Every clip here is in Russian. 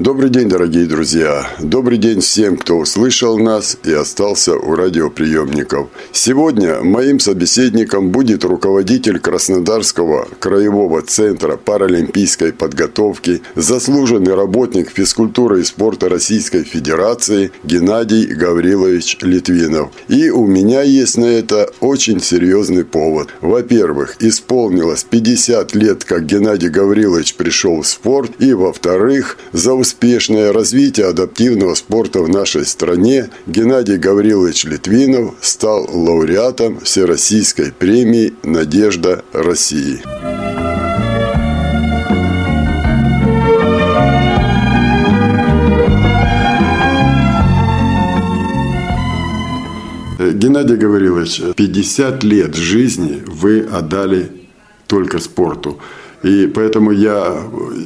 Добрый день, дорогие друзья! Добрый день всем, кто услышал нас и остался у радиоприемников. Сегодня моим собеседником будет руководитель Краснодарского краевого центра паралимпийской подготовки, заслуженный работник физкультуры и спорта Российской Федерации Геннадий Гаврилович Литвинов. И у меня есть на это очень серьезный повод. Во-первых, исполнилось 50 лет, как Геннадий Гаврилович пришел в спорт, и во-вторых, за успешное развитие адаптивного спорта в нашей стране Геннадий Гаврилович Литвинов стал лауреатом Всероссийской премии «Надежда России». Геннадий Гаврилович, 50 лет жизни вы отдали только спорту. И поэтому я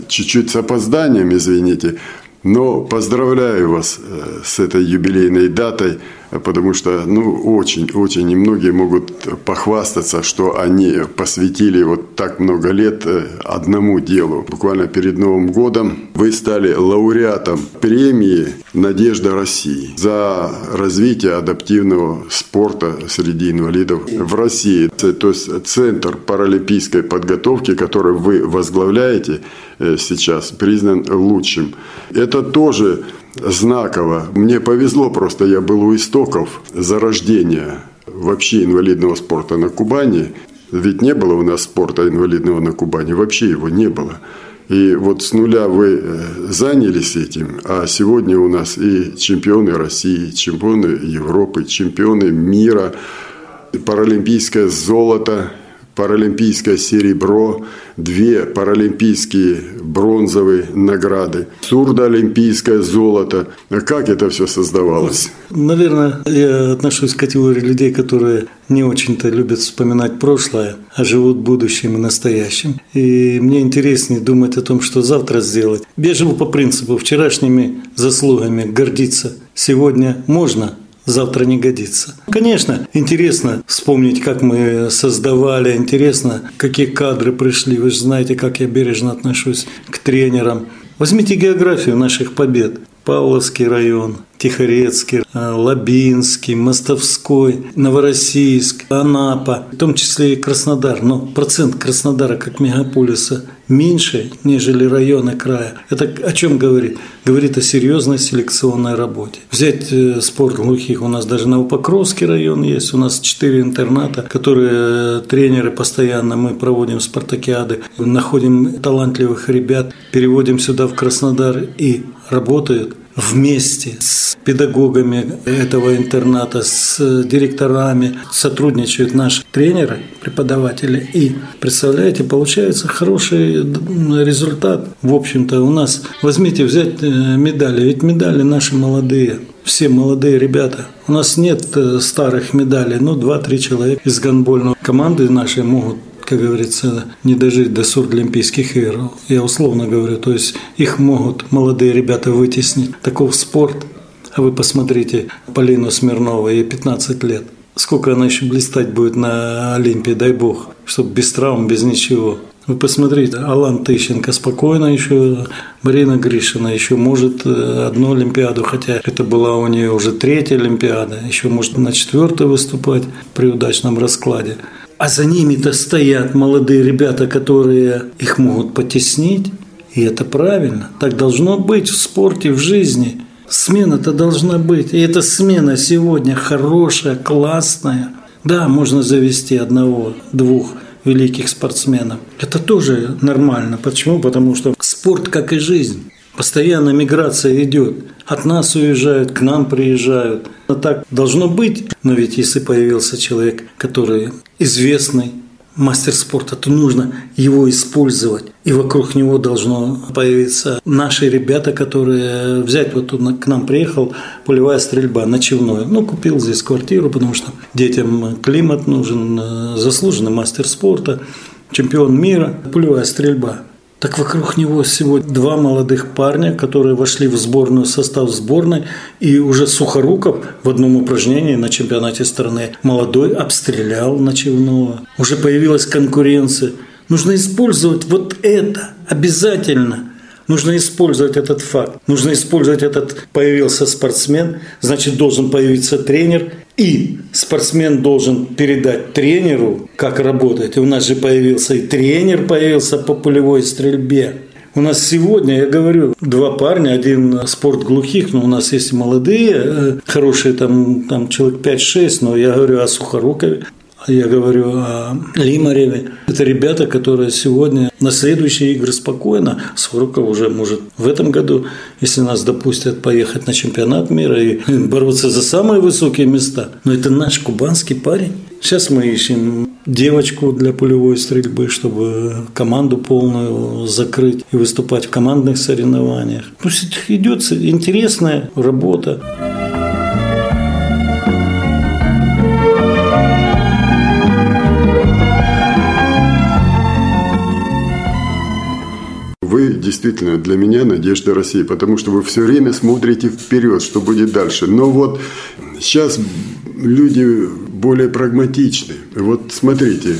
чуть-чуть с опозданием, извините, но поздравляю вас э, с этой юбилейной датой – потому что, ну, очень-очень немногие могут похвастаться, что они посвятили вот так много лет э, одному делу. Буквально перед Новым годом вы стали лауреатом премии «Надежда России» за развитие адаптивного спорта среди инвалидов в России. То есть Центр паралимпийской подготовки, который вы возглавляете э, сейчас, признан лучшим. Это тоже знаково. Мне повезло просто, я был у истоков зарождения вообще инвалидного спорта на Кубани. Ведь не было у нас спорта инвалидного на Кубани, вообще его не было. И вот с нуля вы э, занялись этим, а сегодня у нас и чемпионы России, чемпионы Европы, чемпионы мира, паралимпийское золото – паралимпийское серебро, две паралимпийские бронзовые награды, сурдоолимпийское золото. А как это все создавалось? Наверное, я отношусь к категории людей, которые не очень-то любят вспоминать прошлое, а живут будущим и настоящим. И мне интереснее думать о том, что завтра сделать. Я живу по принципу вчерашними заслугами гордиться сегодня можно, завтра не годится. Конечно, интересно вспомнить, как мы создавали, интересно, какие кадры пришли. Вы же знаете, как я бережно отношусь к тренерам. Возьмите географию наших побед. Павловский район, Тихорецкий, э, Лабинский, Мостовской, Новороссийск, Анапа, в том числе и Краснодар. Но процент Краснодара как мегаполиса меньше, нежели районы края. Это о чем говорит? Говорит о серьезной селекционной работе. Взять э, спорт глухих, у нас даже Новопокровский район есть, у нас четыре интерната, которые э, тренеры постоянно, мы проводим спартакиады, находим талантливых ребят, переводим сюда в Краснодар и работают вместе с педагогами этого интерната, с директорами сотрудничают наши тренеры, преподаватели. И, представляете, получается хороший результат. В общем-то, у нас, возьмите, взять э, медали, ведь медали наши молодые, все молодые ребята. У нас нет э, старых медалей, ну, два-три человека из гандбольной команды нашей могут как говорится, не дожить до сурдолимпийских игр. Я условно говорю, то есть их могут молодые ребята вытеснить. Таков спорт. А вы посмотрите Полину Смирнову, ей 15 лет. Сколько она еще блистать будет на Олимпии, дай бог, чтобы без травм, без ничего. Вы посмотрите, Алан Тыщенко спокойно еще, Марина Гришина еще может одну Олимпиаду, хотя это была у нее уже третья Олимпиада, еще может на четвертой выступать при удачном раскладе а за ними-то стоят молодые ребята, которые их могут потеснить. И это правильно. Так должно быть в спорте, в жизни. Смена-то должна быть. И эта смена сегодня хорошая, классная. Да, можно завести одного, двух великих спортсменов. Это тоже нормально. Почему? Потому что спорт, как и жизнь. Постоянно миграция идет. От нас уезжают, к нам приезжают. Но так должно быть. Но ведь если появился человек, который известный, мастер спорта, то нужно его использовать. И вокруг него должно появиться наши ребята, которые взять вот тут к нам приехал полевая стрельба ночевной. Ну, купил здесь квартиру, потому что детям климат нужен, заслуженный мастер спорта, чемпион мира, полевая стрельба. Так вокруг него всего два молодых парня, которые вошли в сборную, состав сборной, и уже Сухоруков в одном упражнении на чемпионате страны молодой обстрелял Ночевного. Уже появилась конкуренция. Нужно использовать вот это обязательно – Нужно использовать этот факт. Нужно использовать этот появился спортсмен, значит должен появиться тренер, и спортсмен должен передать тренеру, как работать. У нас же появился и тренер появился по пулевой стрельбе. У нас сегодня, я говорю, два парня, один спорт глухих, но у нас есть молодые, э, хорошие там, там человек 5-6, но я говорю о Сухорукове, я говорю о Лимареве. Это ребята, которые сегодня на следующие игры спокойно. Сороков уже может в этом году, если нас допустят поехать на чемпионат мира и бороться за самые высокие места. Но это наш кубанский парень. Сейчас мы ищем девочку для пулевой стрельбы, чтобы команду полную закрыть и выступать в командных соревнованиях. Пусть идет интересная работа. Вы действительно для меня надежда России, потому что вы все время смотрите вперед, что будет дальше. Но вот сейчас люди более прагматичны. Вот смотрите,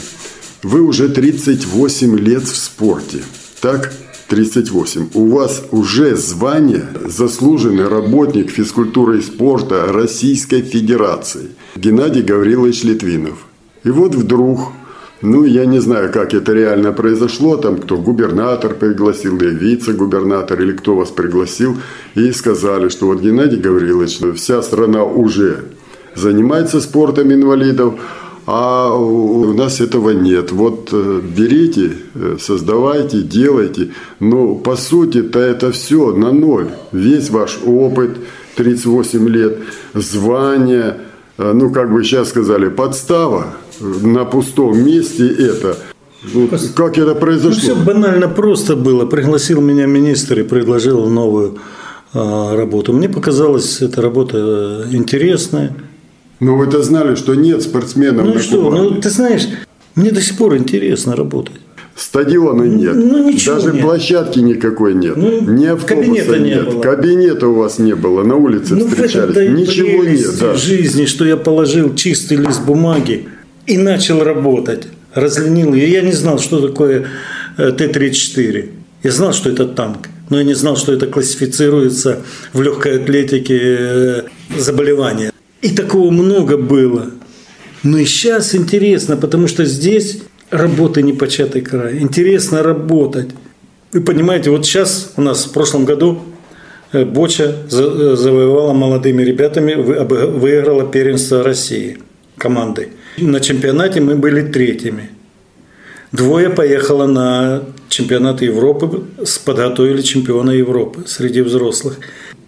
вы уже 38 лет в спорте, так? 38. У вас уже звание заслуженный работник физкультуры и спорта Российской Федерации. Геннадий Гаврилович Литвинов. И вот вдруг ну, я не знаю, как это реально произошло, там кто губернатор пригласил, или вице-губернатор, или кто вас пригласил, и сказали, что вот Геннадий Гаврилович, вся страна уже занимается спортом инвалидов, а у нас этого нет. Вот э, берите, э, создавайте, делайте. Но по сути-то это все на ноль. Весь ваш опыт, 38 лет, звание, э, ну, как бы сейчас сказали, подстава – на пустом месте это. Вот как это произошло? Ну, все банально просто было. Пригласил меня министр и предложил новую а, работу. Мне показалась эта работа э, интересная. Но вы-то знали, что нет спортсменов ну на что, Кубани. Ну, ты знаешь, мне до сих пор интересно работать. Стадиона нет. Ну, ничего Даже нет. площадки никакой нет. Ну, Ни автобуса не нет. Было. Кабинета у вас не было. На улице ну, встречались. Ничего нет. Да. жизни, что я положил чистый лист бумаги и начал работать. Разленил ее. Я не знал, что такое э, Т-34. Я знал, что это танк, но я не знал, что это классифицируется в легкой атлетике э, заболевания. И такого много было. Но и сейчас интересно, потому что здесь работы не початый край. Интересно работать. Вы понимаете, вот сейчас у нас в прошлом году э, Боча завоевала молодыми ребятами, выиграла первенство России командой. На чемпионате мы были третьими. Двое поехало на чемпионат Европы, подготовили чемпиона Европы среди взрослых.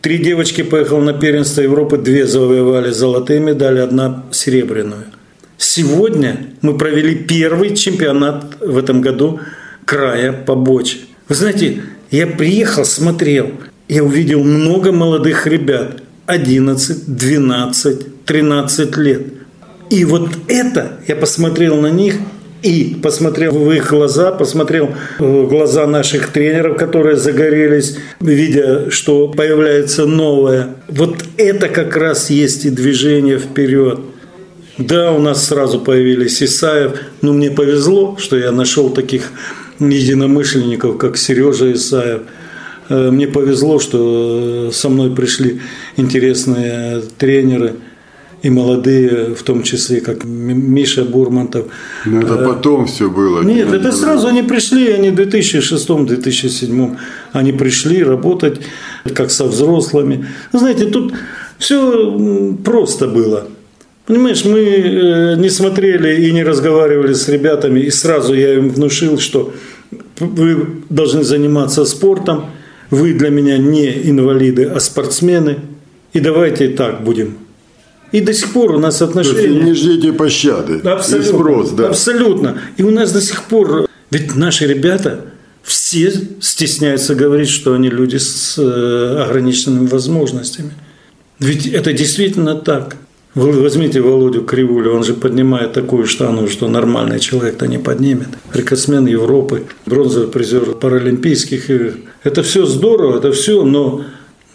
Три девочки поехали на первенство Европы, две завоевали золотые медали, одна серебряную. Сегодня мы провели первый чемпионат в этом году края по боче. Вы знаете, я приехал, смотрел, я увидел много молодых ребят, 11, 12, 13 лет – и вот это, я посмотрел на них и посмотрел в их глаза, посмотрел в глаза наших тренеров, которые загорелись, видя, что появляется новое. Вот это как раз есть и движение вперед. Да, у нас сразу появились Исаев, но мне повезло, что я нашел таких единомышленников, как Сережа Исаев. Э, мне повезло, что со мной пришли интересные тренеры – и молодые, в том числе, как Миша Бурмантов. Но это э, потом все было. Нет, это сразу они пришли, они в 2006-2007 они пришли работать как со взрослыми. Знаете, тут все просто было. Понимаешь, мы э, не смотрели и не разговаривали с ребятами, и сразу я им внушил, что вы должны заниматься спортом, вы для меня не инвалиды, а спортсмены, и давайте так будем и до сих пор у нас отношения... не ждите пощады. Абсолютно. И спрос, да. Абсолютно. И у нас до сих пор... Ведь наши ребята все стесняются говорить, что они люди с э, ограниченными возможностями. Ведь это действительно так. Вы возьмите Володю Кривулю, он же поднимает такую штану, что нормальный человек-то не поднимет. Рекордсмен Европы, бронзовый призер паралимпийских игр. Это все здорово, это все, но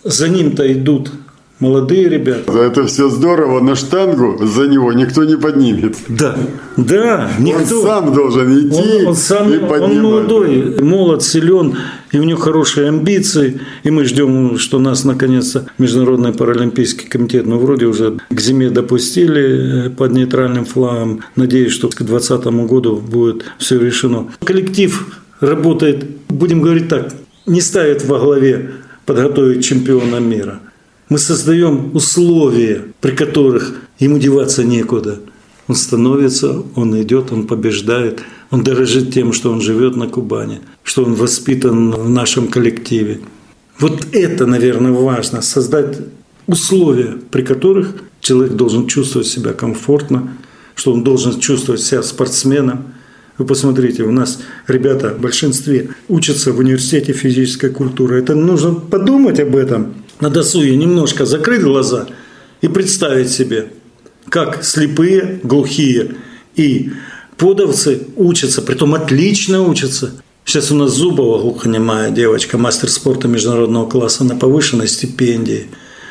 за ним-то идут молодые ребята. Это все здорово, но штангу за него никто не поднимет. Да, да, никто. Он сам должен идти он, он сам, и поднимать. Он молодой, молод, силен, и у него хорошие амбиции. И мы ждем, что нас наконец-то Международный паралимпийский комитет, ну, вроде уже к зиме допустили э, под нейтральным флагом. Надеюсь, что к 2020 году будет все решено. Коллектив работает, будем говорить так, не ставит во главе подготовить чемпиона мира – мы создаем условия, при которых ему деваться некуда. Он становится, он идет, он побеждает, он дорожит тем, что он живет на Кубани, что он воспитан в нашем коллективе. Вот это, наверное, важно, создать условия, при которых человек должен чувствовать себя комфортно, что он должен чувствовать себя спортсменом. Вы посмотрите, у нас ребята в большинстве учатся в университете физической культуры. Это нужно подумать об этом на досуге немножко закрыть глаза и представить себе, как слепые, глухие и подовцы учатся, притом отлично учатся. Сейчас у нас Зубова глухонемая девочка, мастер спорта международного класса на повышенной стипендии.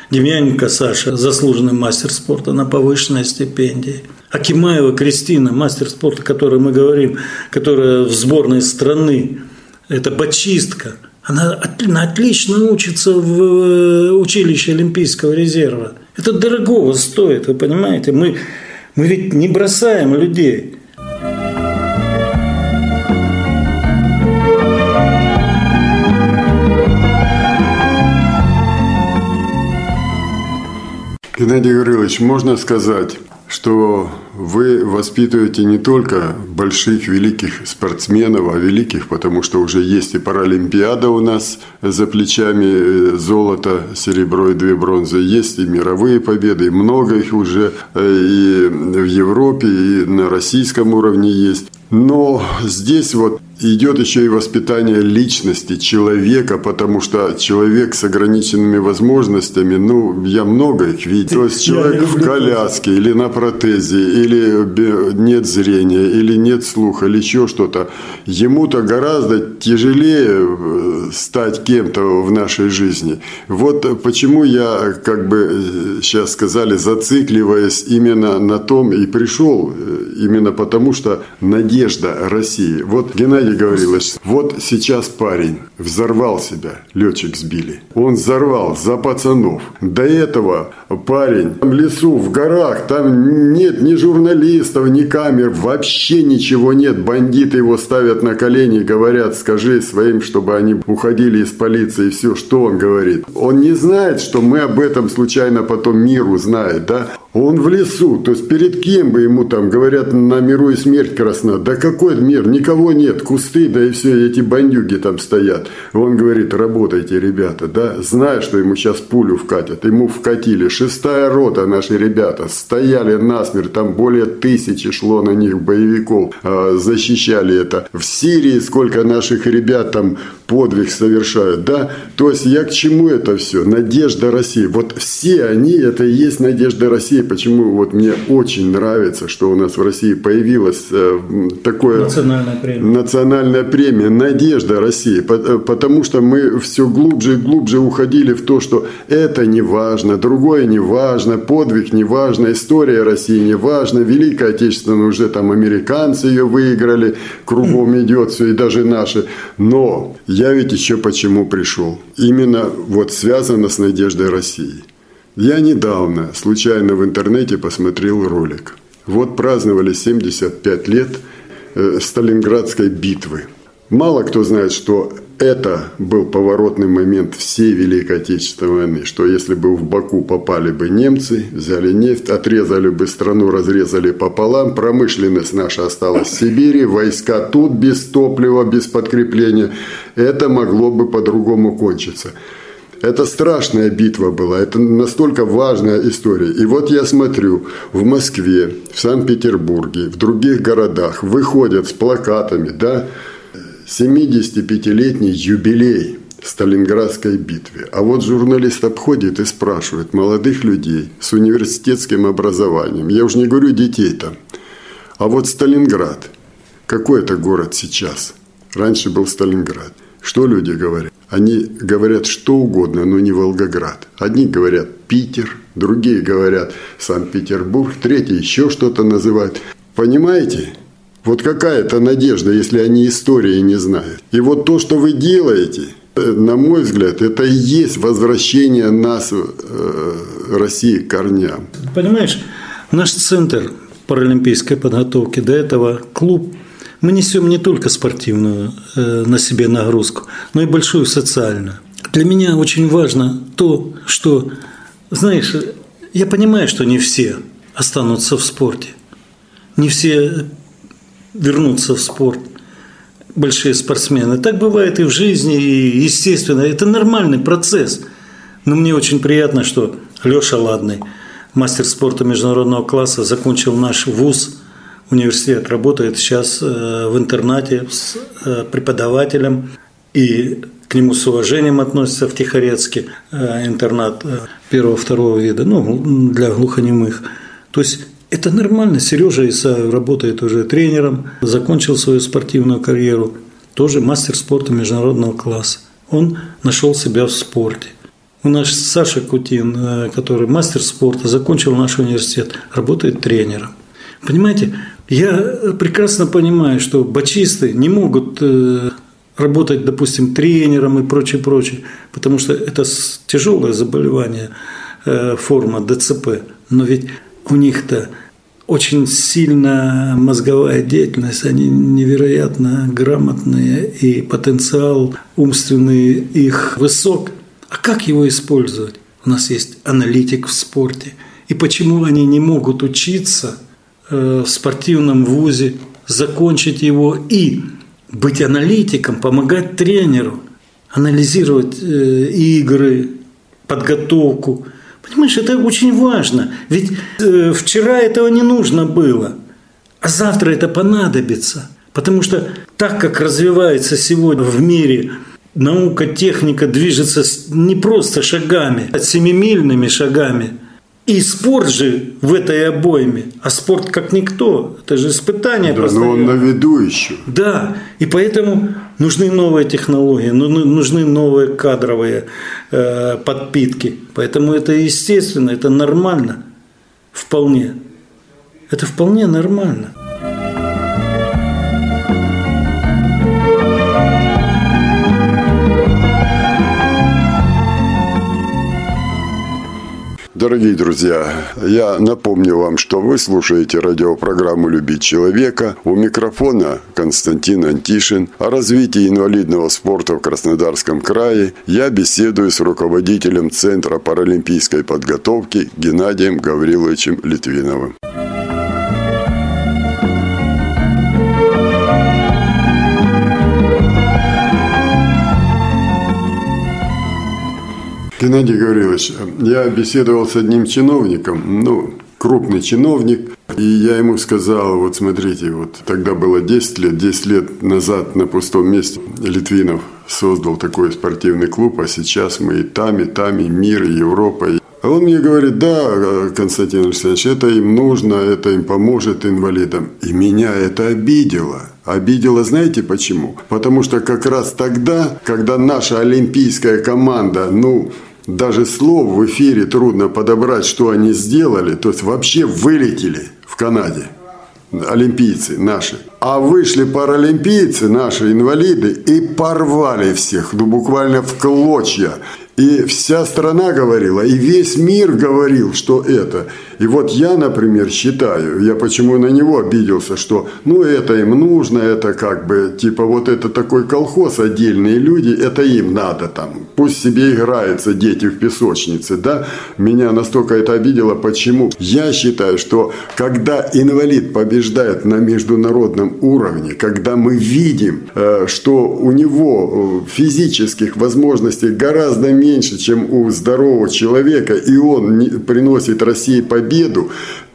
Демьяненко Саша, заслуженный мастер спорта на повышенной стипендии. Акимаева Кристина, мастер спорта, о которой мы говорим, которая в сборной страны. Это бочистка – она отлично учится в училище Олимпийского резерва. Это дорогого стоит, вы понимаете? Мы, мы ведь не бросаем людей. Геннадий Гаврилович, можно сказать, что вы воспитываете не только больших, великих спортсменов, а великих, потому что уже есть и Паралимпиада у нас за плечами, э, золото, серебро и две бронзы, есть и мировые победы, и много их уже э, и в Европе, и на российском уровне есть. Но здесь вот идет еще и воспитание личности человека, потому что человек с ограниченными возможностями, ну, я много их видел. То есть человек в коляске или на протезе, или нет зрения, или нет слуха, или еще что-то. Ему-то гораздо тяжелее э, стать кем-то в нашей жизни. Вот почему я, как бы сейчас сказали, зацикливаясь именно на том и пришел, э, именно потому что надежда России. Вот Геннадий Геннадий говорилось, вот сейчас парень взорвал себя, летчик сбили. Он взорвал за пацанов. До этого парень в лесу, в горах, там нет ни журналистов, ни камер, вообще ничего нет. Бандиты его ставят на колени, говорят, скажи своим, чтобы они уходили из полиции. И все, что он говорит? Он не знает, что мы об этом случайно потом миру знает, да? Он в лесу, то есть перед кем бы ему там, говорят, на миру и смерть красна. Да какой мир? Никого нет, кусты, да и все, эти бандюги там стоят. Он говорит, работайте, ребята, да, зная, что ему сейчас пулю вкатят. Ему вкатили. Шестая рота наши ребята стояли насмерть, там более тысячи шло на них боевиков, а, защищали это. В Сирии сколько наших ребят там подвиг совершают, да. То есть я к чему это все? Надежда России. Вот все они, это и есть надежда России России, почему вот мне очень нравится, что у нас в России появилась э, такое национальная премия, национальная премия «Надежда России», э, потому что мы все глубже и глубже уходили в то, что это не важно, другое не важно, подвиг не важно, история России не важна, Великая Отечественная уже там американцы ее выиграли, кругом идет все, и даже наши. Но я ведь еще почему пришел? Именно вот связано с надеждой России. Я недавно случайно в интернете посмотрел ролик. Вот праздновали 75 лет э, Сталинградской битвы. Мало кто знает, что это был поворотный момент всей Великой Отечественной войны, что если бы в Баку попали бы немцы, взяли нефть, отрезали бы страну, разрезали пополам, промышленность наша осталась в Сибири, войска тут без топлива, без подкрепления, это могло бы по-другому кончиться. Это страшная битва была, это настолько важная история. И вот я смотрю, в Москве, в Санкт-Петербурге, в других городах выходят с плакатами, да, 75-летний юбилей Сталинградской битве. А вот журналист обходит и спрашивает молодых людей с университетским образованием, я уже не говорю детей там, а вот Сталинград, какой это город сейчас? Раньше был Сталинград. Что люди говорят? Они говорят что угодно, но не Волгоград. Одни говорят Питер, другие говорят Санкт-Петербург, третьи еще что-то называют. Понимаете? Вот какая-то надежда, если они истории не знают. И вот то, что вы делаете, на мой взгляд, это и есть возвращение нас, э, России, к корням. Понимаешь, наш центр паралимпийской подготовки, до этого клуб, мы несем не только спортивную э, на себе нагрузку, но и большую социальную. Для меня очень важно то, что, знаешь, я понимаю, что не все останутся в спорте, не все вернуться в спорт большие спортсмены. Так бывает и в жизни, и естественно, это нормальный процесс. Но мне очень приятно, что Леша Ладный, мастер спорта международного класса, закончил наш вуз, университет, работает сейчас э, в интернате с э, преподавателем и к нему с уважением относятся в Тихорецке, э, интернат первого-второго вида, ну, для глухонемых. То есть это нормально. Сережа Исаев работает уже тренером, закончил свою спортивную карьеру, тоже мастер спорта международного класса. Он нашел себя в спорте. У нас Саша Кутин, который мастер спорта, закончил наш университет, работает тренером. Понимаете, я прекрасно понимаю, что бачисты не могут э, работать, допустим, тренером и прочее, прочее, потому что это тяжелое заболевание, э, форма ДЦП. Но ведь у них-то очень сильная мозговая деятельность, они невероятно грамотные, и потенциал умственный их высок. А как его использовать? У нас есть аналитик в спорте. И почему они не могут учиться в спортивном вузе, закончить его и быть аналитиком, помогать тренеру, анализировать э, игры, подготовку – Понимаешь, это очень важно. Ведь э, вчера этого не нужно было, а завтра это понадобится. Потому что так как развивается сегодня в мире наука, техника движется не просто шагами, а семимильными шагами – и спорт же в этой обойме, а спорт как никто, это же испытание да, постоянно. но он на виду еще. Да, и поэтому нужны новые технологии, ну, ну, нужны новые кадровые э, подпитки. Поэтому это естественно, это нормально, вполне. Это вполне нормально. Дорогие друзья, я напомню вам, что вы слушаете радиопрограмму «Любить человека». У микрофона Константин Антишин. О развитии инвалидного спорта в Краснодарском крае я беседую с руководителем Центра паралимпийской подготовки Геннадием Гавриловичем Литвиновым. Геннадий Гаврилович, я беседовал с одним чиновником, ну, крупный чиновник, и я ему сказал, вот смотрите, вот тогда было 10 лет, 10 лет назад на пустом месте Литвинов создал такой спортивный клуб, а сейчас мы и там, и там, и мир, и Европа. А он мне говорит, да, Константин Александрович, это им нужно, это им поможет инвалидам. И меня это обидело. Обидело, знаете почему? Потому что как раз тогда, когда наша олимпийская команда, ну, даже слов в эфире трудно подобрать, что они сделали, то есть вообще вылетели в Канаде, олимпийцы наши. А вышли паралимпийцы, наши инвалиды, и порвали всех, ну буквально в клочья. И вся страна говорила, и весь мир говорил, что это. И вот я, например, считаю, я почему на него обиделся, что ну это им нужно, это как бы, типа вот это такой колхоз, отдельные люди, это им надо там. Пусть себе играются дети в песочнице, да. Меня настолько это обидело. Почему? Я считаю, что когда инвалид побеждает на международном уровне, когда мы видим, э, что у него э, физических возможностей гораздо меньше, меньше, чем у здорового человека, и он приносит России победу,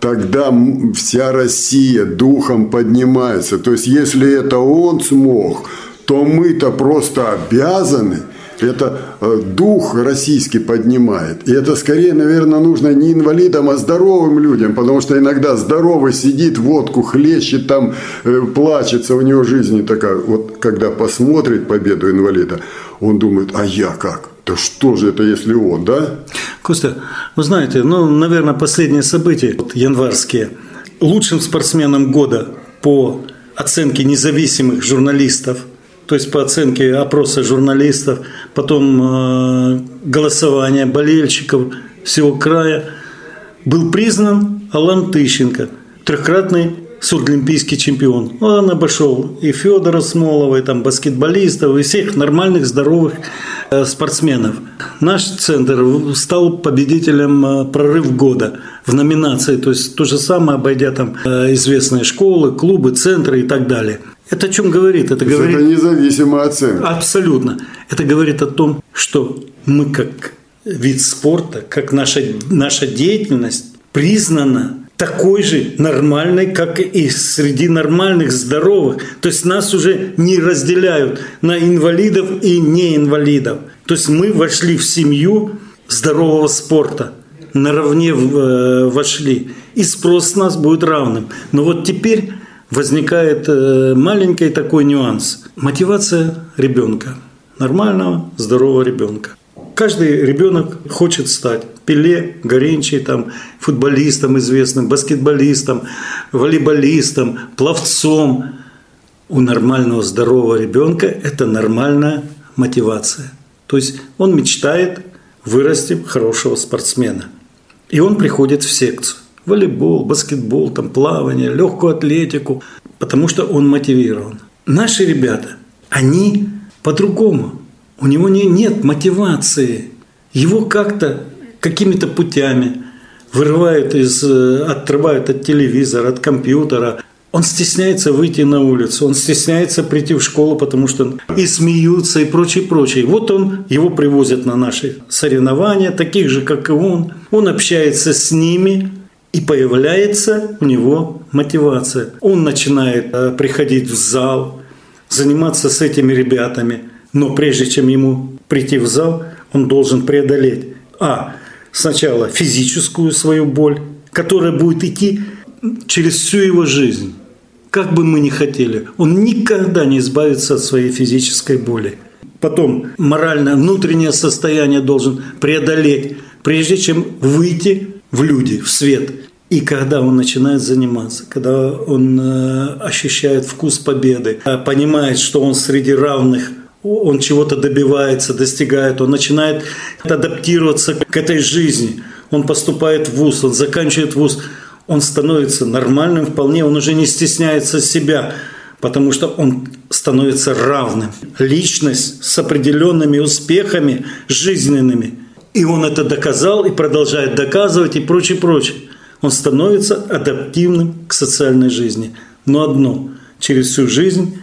тогда вся Россия духом поднимается. То есть, если это он смог, то мы-то просто обязаны это э, дух российский поднимает. И это скорее, наверное, нужно не инвалидам, а здоровым людям, потому что иногда здоровый сидит, водку хлещет, там э, плачется, у него жизнь такая. Вот когда посмотрит победу инвалида, он думает, а я как? Да что же это, если он, да? Костя, вы знаете, ну, наверное, последние события, вот, январские, лучшим спортсменом года по оценке независимых журналистов – то есть по оценке опроса журналистов, потом э, голосования болельщиков всего края, был признан Алан Тыщенко, трехкратный сурдолимпийский чемпион. Он обошел и Федора Смолова, и там баскетболистов, и всех нормальных, здоровых э, спортсменов. Наш центр стал победителем э, «Прорыв года» в номинации, то есть то же самое, обойдя там известные школы, клубы, центры и так далее. Это о чем говорит? Это, говорит... это независимая оценка. Абсолютно. Это говорит о том, что мы как вид спорта, как наша, наша деятельность признана такой же нормальной, как и среди нормальных, здоровых. То есть нас уже не разделяют на инвалидов и неинвалидов. То есть мы вошли в семью здорового спорта, наравне э, вошли. И спрос нас будет равным. Но вот теперь возникает э, маленький такой нюанс. Мотивация ребенка, нормального, здорового ребенка. Каждый ребенок хочет стать Пеле, Горенчий, там, футболистом известным, баскетболистом, волейболистом, пловцом. У нормального здорового ребенка это нормальная мотивация. То есть он мечтает вырасти хорошего спортсмена. И он приходит в секцию волейбол, баскетбол, там, плавание, легкую атлетику, потому что он мотивирован. Наши ребята, они по-другому. У него не, нет мотивации. Его как-то какими-то путями вырывают из, э, отрывают от телевизора, от компьютера. Он стесняется выйти на улицу, он стесняется прийти в школу, потому что и смеются, и прочее, прочее. Вот он, его привозят на наши соревнования, таких же, как и он. Он общается с ними, и появляется у него мотивация. Он начинает э, приходить в зал, заниматься с этими ребятами. Но прежде чем ему прийти в зал, он должен преодолеть а. Сначала физическую свою боль, которая будет идти через всю его жизнь. Как бы мы ни хотели, он никогда не избавится от своей физической боли. Потом моральное, внутреннее состояние должен преодолеть, прежде чем выйти в люди, в свет. И когда он начинает заниматься, когда он э, ощущает вкус победы, э, понимает, что он среди равных, он чего-то добивается, достигает, он начинает адаптироваться к этой жизни, он поступает в ВУЗ, он заканчивает ВУЗ, он становится нормальным вполне, он уже не стесняется себя, потому что он становится равным. Личность с определенными успехами жизненными – и он это доказал и продолжает доказывать и прочее, прочее. Он становится адаптивным к социальной жизни. Но одно, через всю жизнь,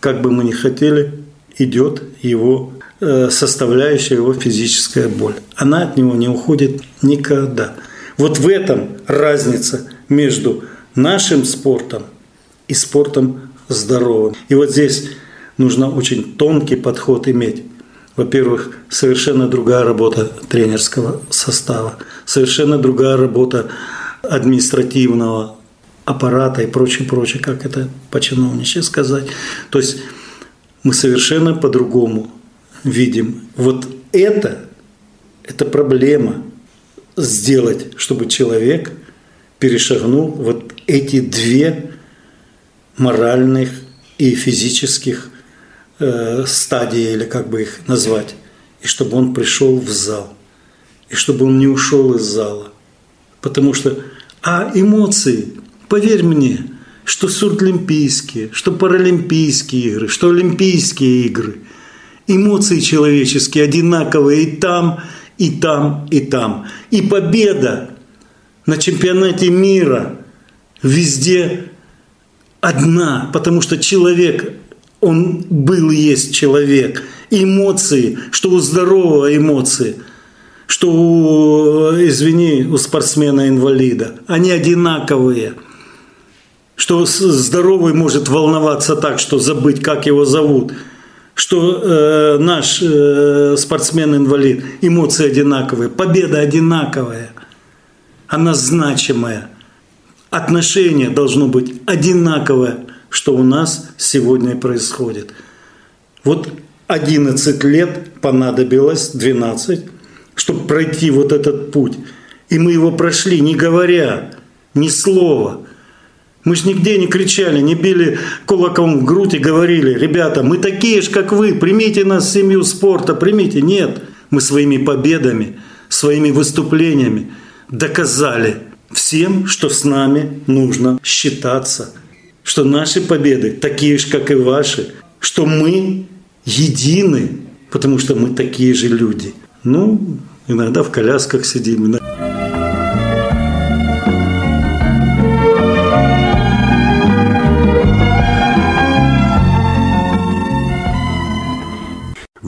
как бы мы ни хотели, идет его э, составляющая, его физическая боль. Она от него не уходит никогда. Вот в этом разница между нашим спортом и спортом здоровым. И вот здесь нужно очень тонкий подход иметь. Во-первых, совершенно другая работа тренерского состава, совершенно другая работа административного аппарата и прочее, прочее, как это по-чиновничьи сказать. То есть мы совершенно по-другому видим. Вот это, это проблема сделать, чтобы человек перешагнул вот эти две моральных и физических э, стадии, или как бы их назвать, и чтобы он пришел в зал, и чтобы он не ушел из зала. Потому что, а эмоции, поверь мне, что сурдлимпийские, что паралимпийские игры, что олимпийские игры, эмоции человеческие одинаковые и там, и там, и там. И победа на чемпионате мира везде одна, потому что человек он был и есть человек. Эмоции, что у здорового эмоции, что у, извини, у спортсмена-инвалида, они одинаковые. Что здоровый может волноваться так, что забыть, как его зовут. что э, наш э, спортсмен-инвалид, эмоции одинаковые, победа одинаковая, она значимая. Отношение должно быть одинаковое, что у нас сегодня происходит. Вот 11 лет понадобилось, 12, чтобы пройти вот этот путь. И мы его прошли, не говоря ни слова – мы ж нигде не кричали, не били кулаком в грудь и говорили, ребята, мы такие же, как вы, примите нас в семью спорта, примите. Нет, мы своими победами, своими выступлениями доказали всем, что с нами нужно считаться, что наши победы такие же, как и ваши, что мы едины, потому что мы такие же люди. Ну, иногда в колясках сидим, иногда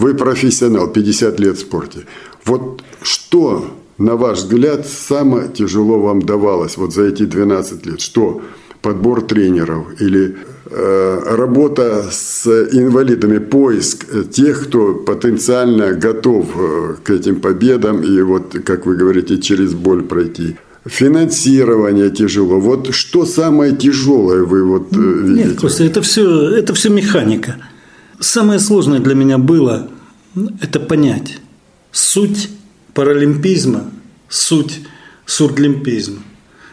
Вы профессионал, 50 лет в спорте. Вот что, на ваш взгляд, самое тяжело вам давалось вот за эти 12 лет? Что? Подбор тренеров или э, работа с инвалидами, поиск тех, кто потенциально готов э, к этим победам и вот, как вы говорите, через боль пройти. Финансирование тяжело. Вот что самое тяжелое вы вот э, видите? Нет, Костя, это все, это все механика. Самое сложное для меня было это понять суть паралимпизма, суть сурдлимпизма.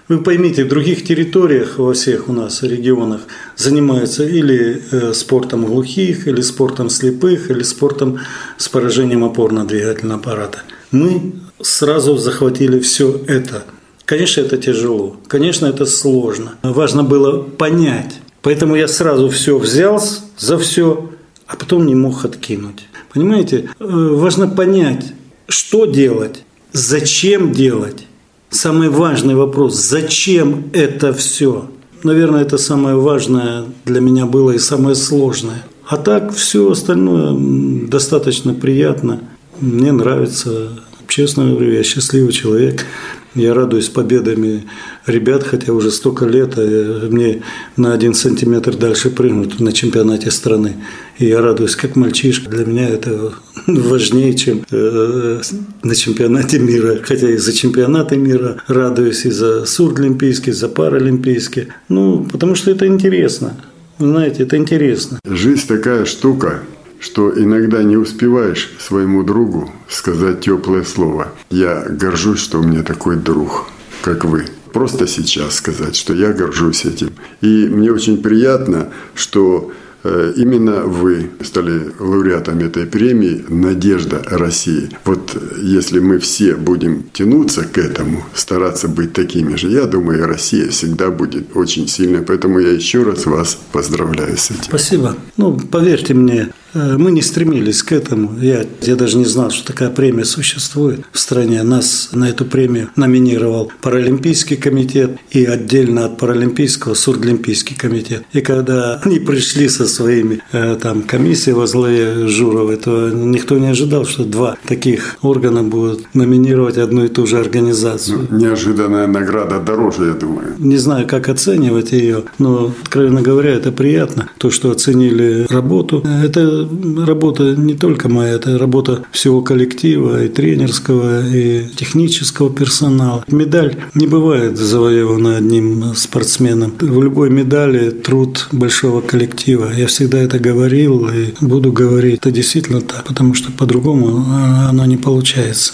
Вы поймите, в других территориях, во всех у нас регионах, занимаются или э, спортом глухих, или спортом слепых, или спортом с поражением опорно-двигательного аппарата. Мы сразу захватили все это. Конечно, это тяжело, конечно, это сложно. Важно было понять. Поэтому я сразу все взял за все, а потом не мог откинуть. Понимаете, э, важно понять, что делать, зачем делать. Самый важный вопрос, зачем это все? Наверное, это самое важное для меня было и самое сложное. А так все остальное достаточно приятно. Мне нравится. Честно говорю, я счастливый человек. Я радуюсь победами ребят, хотя уже столько лет, а мне на один сантиметр дальше прыгнут на чемпионате страны. И я радуюсь как мальчишка. Для меня это важнее, чем э, на чемпионате мира. Хотя и за чемпионаты мира радуюсь, и за сурдлимпийский, и за паралимпийский. Ну, потому что это интересно. Знаете, это интересно. Жизнь такая штука, что иногда не успеваешь своему другу сказать теплое слово. Я горжусь, что у меня такой друг, как вы. Просто сейчас сказать, что я горжусь этим. И мне очень приятно, что Э, именно вы стали лауреатом этой премии «Надежда России». Вот если мы все будем тянуться к этому, стараться быть такими же, я думаю, Россия всегда будет очень сильной. Поэтому я еще раз вас поздравляю с этим. Спасибо. Ну, поверьте мне, э, мы не стремились к этому. Я, я даже не знал, что такая премия существует в стране. Нас на эту премию номинировал Паралимпийский комитет и отдельно от Паралимпийского Сурдлимпийский комитет. И когда они пришли со своими э, там комиссией во главе Журовой, то никто не ожидал, что два таких органа будут номинировать одну и ту же организацию. Ну, неожиданная награда дороже, я думаю. Не знаю, как оценивать ее, но, откровенно говоря, это приятно. То, что оценили работу. Это работа не только моя, это работа всего коллектива, и тренерского, и технического персонала. Медаль не бывает завоевана одним спортсменом. В любой медали труд большого коллектива. Я всегда это говорил и буду говорить. Это действительно так, потому что по-другому оно не получается.